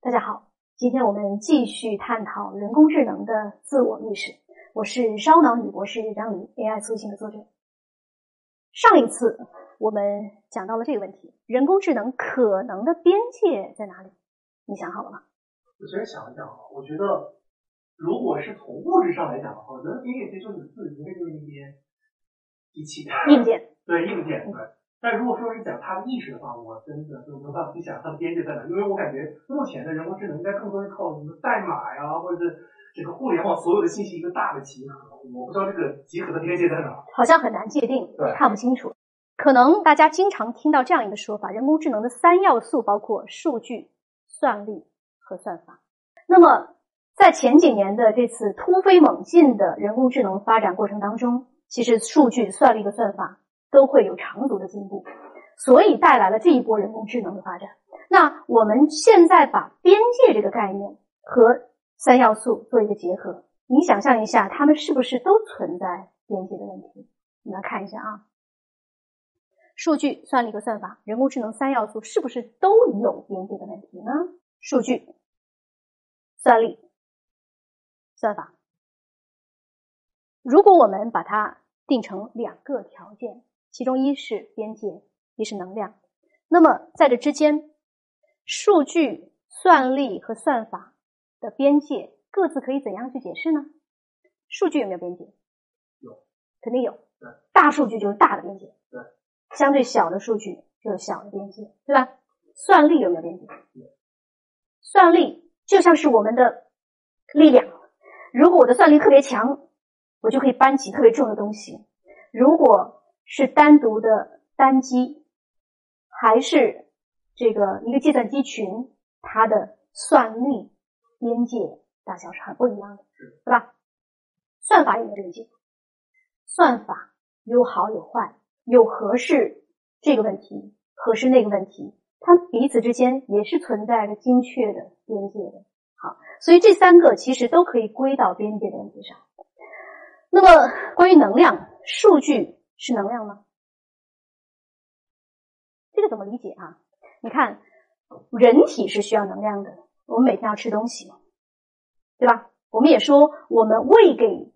大家好，今天我们继续探讨人工智能的自我意识。我是烧脑女博士张宇，AI 促性的作者。上一次我们讲到了这个问题：人工智能可能的边界在哪里？你想好了吗？我先想一想啊，我觉得如果是从物质上来讲的话，我觉得边界其实就是字，应该就是一些机器硬件，对硬件对。但如果说是讲它的意识的话，我真的就没办法去想它的边界在哪，因为我感觉目前的人工智能应该更多是靠什么代码呀，或者是这个互联网所有的信息一个大的集合，我不知道这个集合的边界在哪。好像很难界定，对，看不清楚。可能大家经常听到这样一个说法：人工智能的三要素包括数据、算力和算法。那么在前几年的这次突飞猛进的人工智能发展过程当中，其实数据、算力和算法。都会有长足的进步，所以带来了这一波人工智能的发展。那我们现在把边界这个概念和三要素做一个结合，你想象一下，它们是不是都存在边界的问题？你来看一下啊，数据、算力和算法，人工智能三要素是不是都有边界的问题呢？数据、算力、算法，如果我们把它定成两个条件。其中一是边界，一是能量。那么在这之间，数据、算力和算法的边界各自可以怎样去解释呢？数据有没有边界？有，肯定有。对，大数据就是大的边界。对，相对小的数据就是小的边界，对吧？算力有没有边界？算力就像是我们的力量，如果我的算力特别强，我就可以搬起特别重的东西。如果是单独的单机，还是这个一个计算机群，它的算力边界大小是很不一样的，对吧？算法有没有边界？算法有好有坏，有合适这个问题，合适那个问题，它彼此之间也是存在着精确的边界的。好，所以这三个其实都可以归到边界的问题上。那么关于能量数据。是能量吗？这个怎么理解啊？你看，人体是需要能量的，我们每天要吃东西，对吧？我们也说，我们喂给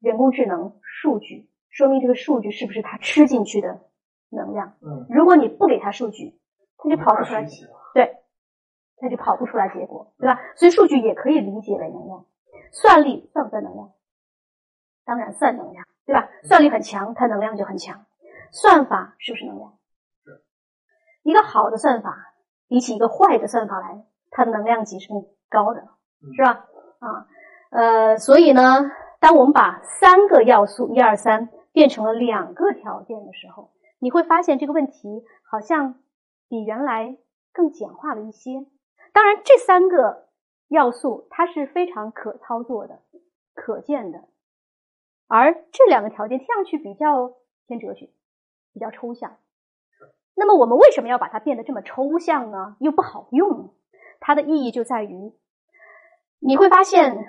人工智能数据，说明这个数据是不是它吃进去的能量？嗯。如果你不给它数据，它就跑不出来，对，它就跑不出来结果，对吧？所以数据也可以理解为能量。算力算不算能量？当然算能量。对吧？算力很强，它能量就很强。算法是不是能量？是一个好的算法比起一个坏的算法来，它的能量级是更高的，是吧？啊，呃，所以呢，当我们把三个要素一二三变成了两个条件的时候，你会发现这个问题好像比原来更简化了一些。当然，这三个要素它是非常可操作的、可见的。而这两个条件听上去比较偏哲学，比较抽象。那么我们为什么要把它变得这么抽象呢？又不好用？它的意义就在于，你会发现，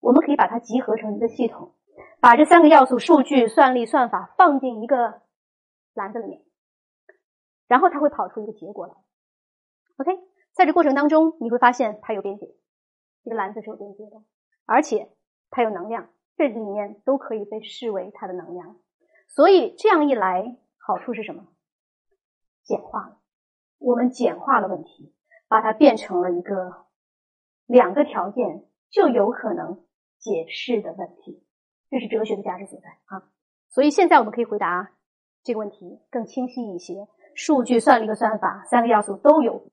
我们可以把它集合成一个系统，把这三个要素——数据、算力、算法——放进一个篮子里面，然后它会跑出一个结果来。OK，在这过程当中，你会发现它有边界，这个篮子是有边界的，而且它有能量。这里面都可以被视为它的能量，所以这样一来，好处是什么？简化了，我们简化了问题，把它变成了一个两个条件就有可能解释的问题，这是哲学的价值所在啊！所以现在我们可以回答这个问题更清晰一些。数据、算力和算法三个要素都有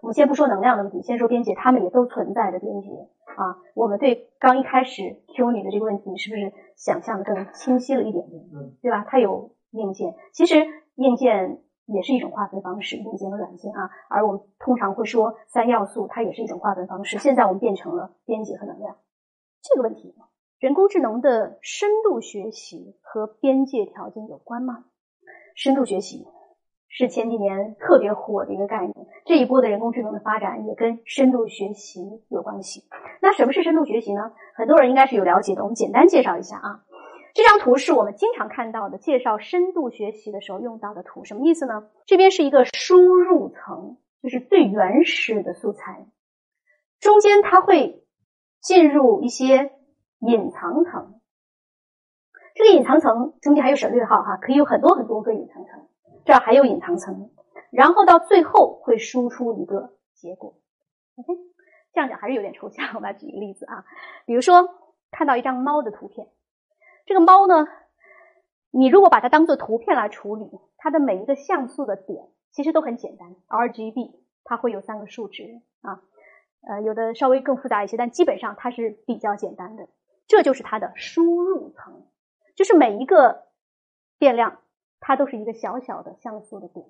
我们先不说能量的问题，先说边界，它们也都存在着边界啊。我们对刚一开始 Q 你的这个问题，是不是想象的更清晰了一点点？嗯，对吧？它有硬件，其实硬件也是一种划分方式，硬件和软件啊。而我们通常会说三要素，它也是一种划分方式。现在我们变成了边界和能量这个问题。人工智能的深度学习和边界条件有关吗？深度学习。是前几年特别火的一个概念，这一波的人工智能的发展也跟深度学习有关系。那什么是深度学习呢？很多人应该是有了解的，我们简单介绍一下啊。这张图是我们经常看到的介绍深度学习的时候用到的图，什么意思呢？这边是一个输入层，就是最原始的素材，中间它会进入一些隐藏层。这个隐藏层中间还有省略号哈，可以有很多很多个隐藏层。这儿还有隐藏层，然后到最后会输出一个结果。OK，这样讲还是有点抽象。我来举一个例子啊，比如说看到一张猫的图片，这个猫呢，你如果把它当做图片来处理，它的每一个像素的点其实都很简单，RGB，它会有三个数值啊，呃，有的稍微更复杂一些，但基本上它是比较简单的。这就是它的输入层。就是每一个变量，它都是一个小小的像素的点。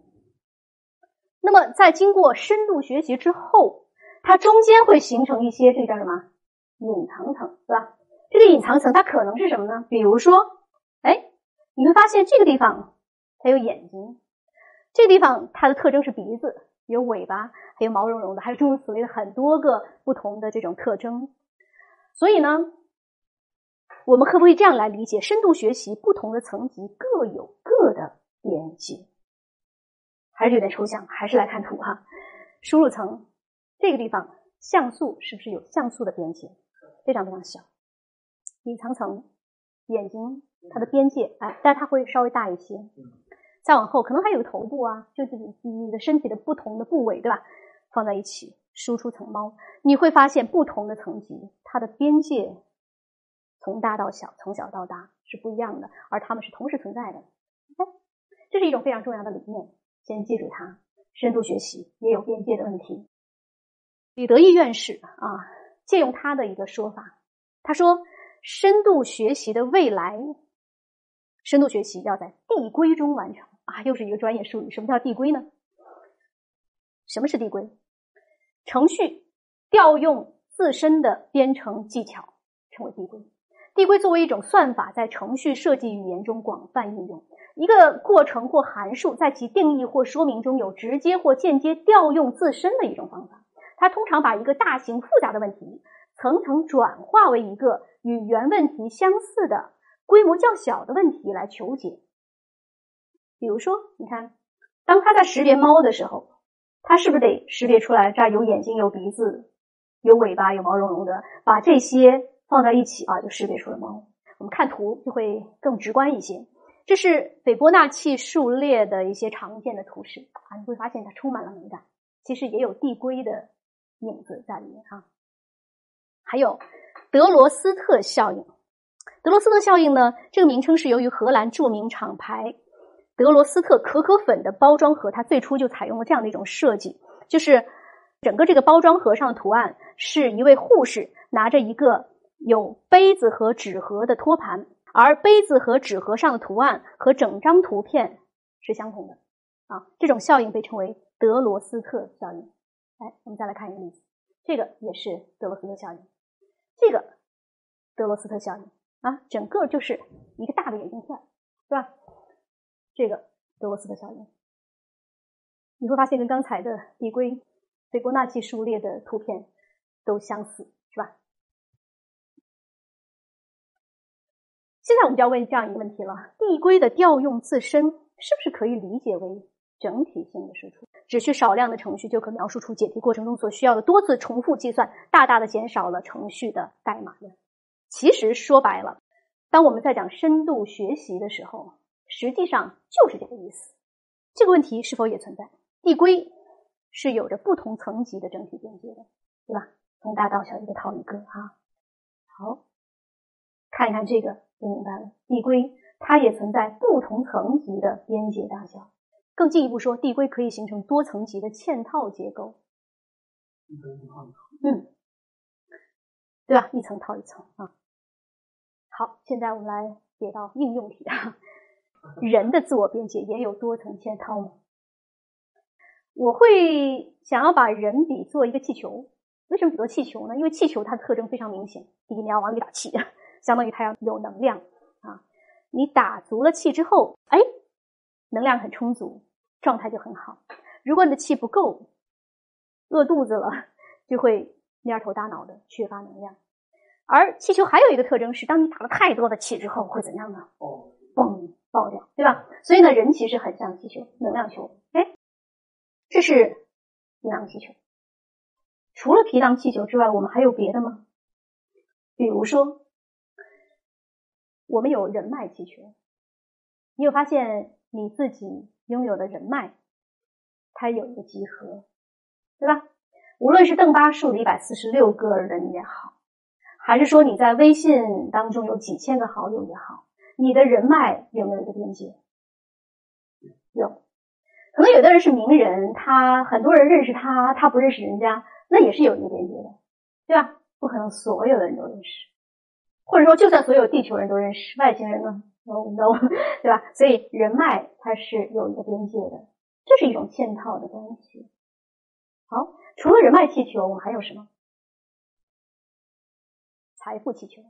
那么在经过深度学习之后，它中间会形成一些这个叫什么隐藏层，对吧？这个隐藏层它可能是什么呢？比如说，哎，你会发现这个地方它有眼睛，这个地方它的特征是鼻子，有尾巴，还有毛茸茸的，还有诸如此类的很多个不同的这种特征。所以呢。我们可不可以这样来理解？深度学习不同的层级各有各的边界，还是有点抽象。还是来看图哈。输入层这个地方像素是不是有像素的边界？非常非常小。隐藏层眼睛它的边界哎，但是它会稍微大一些。再往后可能还有个头部啊，就是你你的身体的不同的部位对吧？放在一起输出层猫，你会发现不同的层级它的边界。从大到小，从小到大是不一样的，而它们是同时存在的。哎，这是一种非常重要的理念，先记住它。深度学习也有边界的问题。李德义院士啊，借用他的一个说法，他说：深度学习的未来，深度学习要在递归中完成啊，又是一个专业术语。什么叫递归呢？什么是递归？程序调用自身的编程技巧，称为递归。递归作为一种算法，在程序设计语言中广泛应用。一个过程或函数在其定义或说明中有直接或间接调用自身的一种方法。它通常把一个大型复杂的问题层层转化为一个与原问题相似的规模较小的问题来求解。比如说，你看，当他在识别猫的时候，他是不是得识别出来这儿有眼睛、有鼻子、有尾巴、有毛茸茸的，把这些。放在一起啊，就识别出了猫。我们看图就会更直观一些。这是斐波那契数列的一些常见的图示啊，你会发现它充满了美感。其实也有递归的影子在里面啊。还有德罗斯特效应。德罗斯特效应呢，这个名称是由于荷兰著名厂牌德罗斯特可可粉的包装盒，它最初就采用了这样的一种设计，就是整个这个包装盒上的图案是一位护士拿着一个。有杯子和纸盒的托盘，而杯子和纸盒上的图案和整张图片是相同的啊。这种效应被称为德罗斯特效应。来，我们再来看一个例子，这个也是德罗斯特效应。这个德罗斯特效应啊，整个就是一个大的眼镜片，是吧？这个德罗斯特效应，你会发现跟刚才的递归斐波那契数列的图片都相似，现在我们就要问这样一个问题了：递归的调用自身是不是可以理解为整体性的输出？只需少量的程序就可描述出解题过程中所需要的多次重复计算，大大的减少了程序的代码量。其实说白了，当我们在讲深度学习的时候，实际上就是这个意思。这个问题是否也存在？递归是有着不同层级的整体边界的，对吧？从大到小一个套一个哈。好，看一看这个。就明白了，递归它也存在不同层级的边界大小。更进一步说，递归可以形成多层级的嵌套结构。嗯，对吧？一层套一层啊。好，现在我们来解到应用题啊。人的自我边界也有多层嵌套吗？我会想要把人比作一个气球。为什么比作气球呢？因为气球它的特征非常明显。第一，你要往里打气。相当于它要有能量啊，你打足了气之后，哎，能量很充足，状态就很好。如果你的气不够，饿肚子了，就会蔫头耷脑的，缺乏能量。而气球还有一个特征是，当你打了太多的气之后，会怎样呢？嘣，爆掉，对吧？所以呢，人其实很像气球，能量球。哎，这是皮囊气球。除了皮囊气球之外，我们还有别的吗？比如说，我们有人脉气球。你有发现你自己拥有的人脉，它有一个集合，对吧？无论是邓巴数的一百四十六个人也好，还是说你在微信当中有几千个好友也好，你的人脉有没有一个边界？有。可能有的人是名人，他很多人认识他，他不认识人家，那也是有一个边界的，对吧？不可能所有的人都认识，或者说就算所有地球人都认识，外星人呢？no no，对吧？所以人脉它是有一个边界的，这是一种嵌套的关系。好，除了人脉气球，我们还有什么？财富气球，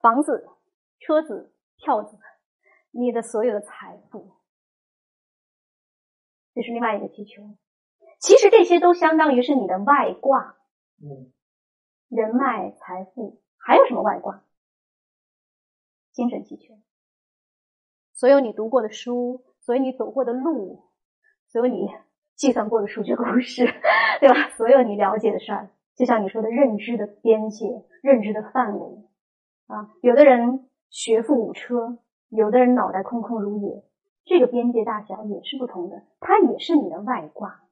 房子、车子、票子，你的所有的财富，这是另外一个气球。其实这些都相当于是你的外挂。嗯，人脉、财富，还有什么外挂？精神气球，所有你读过的书，所有你走过的路，所有你计算过的数学公式，对吧？所有你了解的事儿，就像你说的认知的边界、认知的范围啊。有的人学富五车，有的人脑袋空空如也，这个边界大小也是不同的，它也是你的外挂。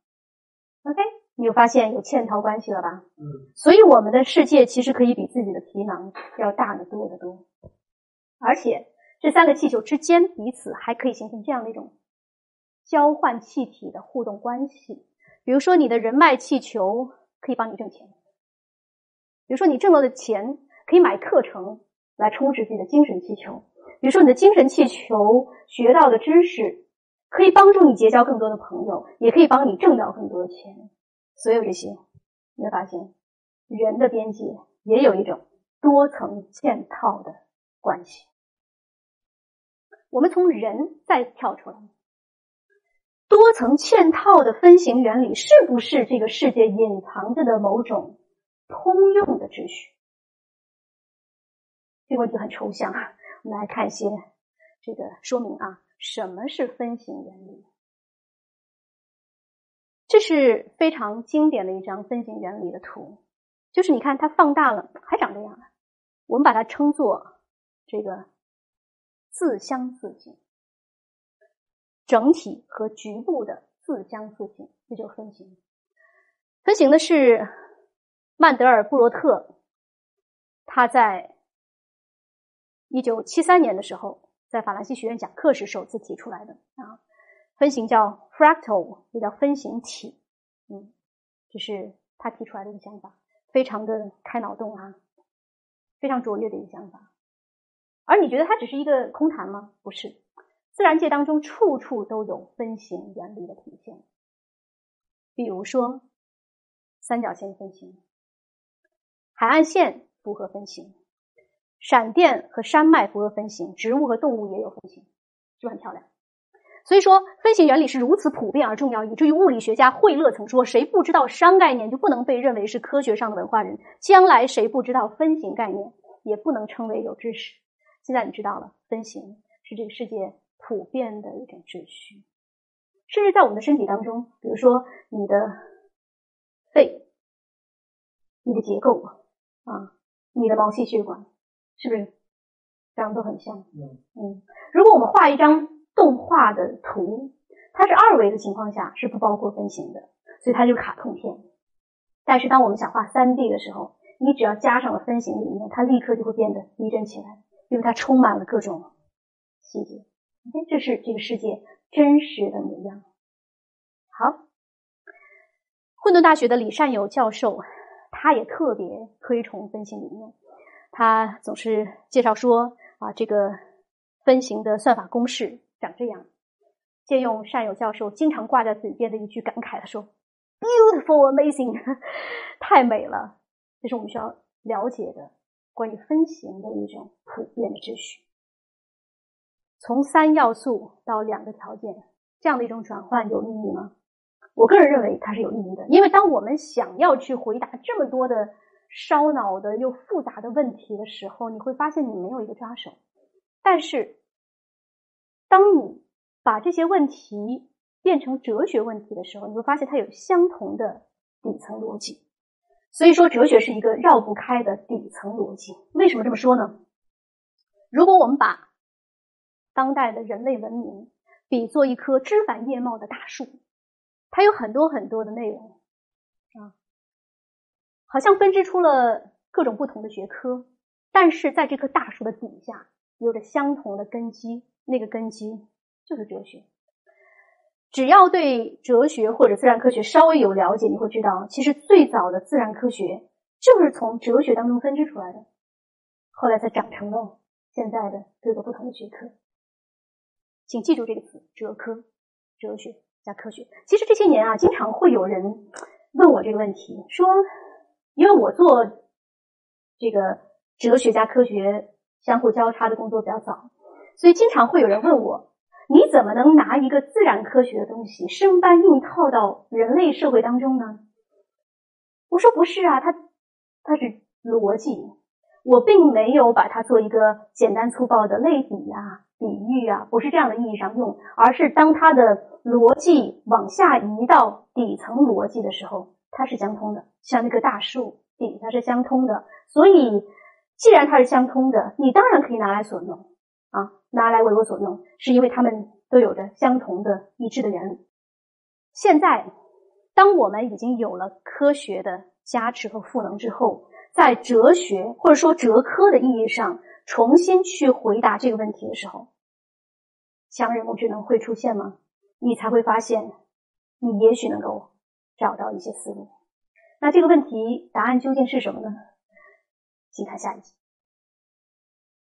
OK，你有发现有嵌套关系了吧？嗯。所以我们的世界其实可以比自己的皮囊要大得多得多。而且这三个气球之间彼此还可以形成这样的一种交换气体的互动关系。比如说，你的人脉气球可以帮你挣钱；比如说，你挣到的钱可以买课程来充实自己的精神气球；比如说，你的精神气球学到的知识可以帮助你结交更多的朋友，也可以帮你挣到更多的钱。所有这些，你会发现，人的边界也有一种多层嵌套的关系。我们从人再跳出来，多层嵌套的分形原理是不是这个世界隐藏着的某种通用的秩序？这个问题很抽象啊，我们来看一些这个说明啊。什么是分形原理？这是非常经典的一张分形原理的图，就是你看它放大了还长这样，我们把它称作这个。自相似性，整体和局部的自相似性，这就是分形。分形的是曼德尔布罗特，他在一九七三年的时候，在法兰西学院讲课时首次提出来的啊。分形叫 fractal，也叫分形体。嗯，这是他提出来的一个想法，非常的开脑洞啊，非常卓越的一个想法。而你觉得它只是一个空谈吗？不是，自然界当中处处都有分形原理的体现。比如说，三角形分形，海岸线符合分形，闪电和山脉符合分形，植物和动物也有分形，是不是很漂亮？所以说，分形原理是如此普遍而重要，以至于物理学家惠勒曾说：“谁不知道熵概念，就不能被认为是科学上的文化人；将来谁不知道分形概念，也不能称为有知识。”现在你知道了，分形是这个世界普遍的一种秩序，甚至在我们的身体当中，比如说你的肺、你的结构啊、你的毛细血管，是不是长得都很像？嗯嗯。如果我们画一张动画的图，它是二维的情况下是不包括分形的，所以它就是卡通片。但是当我们想画三 D 的时候，你只要加上了分形里面，它立刻就会变得逼真起来。因为它充满了各种细节，这是这个世界真实的模样。好，混沌大学的李善友教授，他也特别推崇分形理念。他总是介绍说啊，这个分形的算法公式长这样。借用善友教授经常挂在嘴边的一句感慨，他说：“Beautiful, amazing，太美了。”这是我们需要了解的。关于分形的一种普遍的秩序，从三要素到两个条件，这样的一种转换有意义吗？我个人认为它是有意义的，因为当我们想要去回答这么多的烧脑的又复杂的问题的时候，你会发现你没有一个抓手。但是，当你把这些问题变成哲学问题的时候，你会发现它有相同的底层逻辑。所以说，哲学是一个绕不开的底层逻辑。为什么这么说呢？如果我们把当代的人类文明比作一棵枝繁叶茂的大树，它有很多很多的内容啊，好像分支出了各种不同的学科，但是在这棵大树的底下有着相同的根基，那个根基就是哲学。只要对哲学或者自然科学稍微有了解，你会知道，其实最早的自然科学就是从哲学当中分支出来的，后来才长成了现在的各个不同的学科。请记住这个词：哲科，哲学加科学。其实这些年啊，经常会有人问我这个问题，说，因为我做这个哲学加科学相互交叉的工作比较早，所以经常会有人问我。你怎么能拿一个自然科学的东西生搬硬套到人类社会当中呢？我说不是啊，它它是逻辑，我并没有把它做一个简单粗暴的类比啊、比喻啊，不是这样的意义上用，而是当它的逻辑往下移到底层逻辑的时候，它是相通的，像那棵大树底它是相通的，所以既然它是相通的，你当然可以拿来所用。啊，拿来为我所用，是因为他们都有着相同的一致的原理。现在，当我们已经有了科学的加持和赋能之后，在哲学或者说哲科的意义上重新去回答这个问题的时候，强人工智能会出现吗？你才会发现，你也许能够找到一些思路。那这个问题答案究竟是什么呢？请看下一集。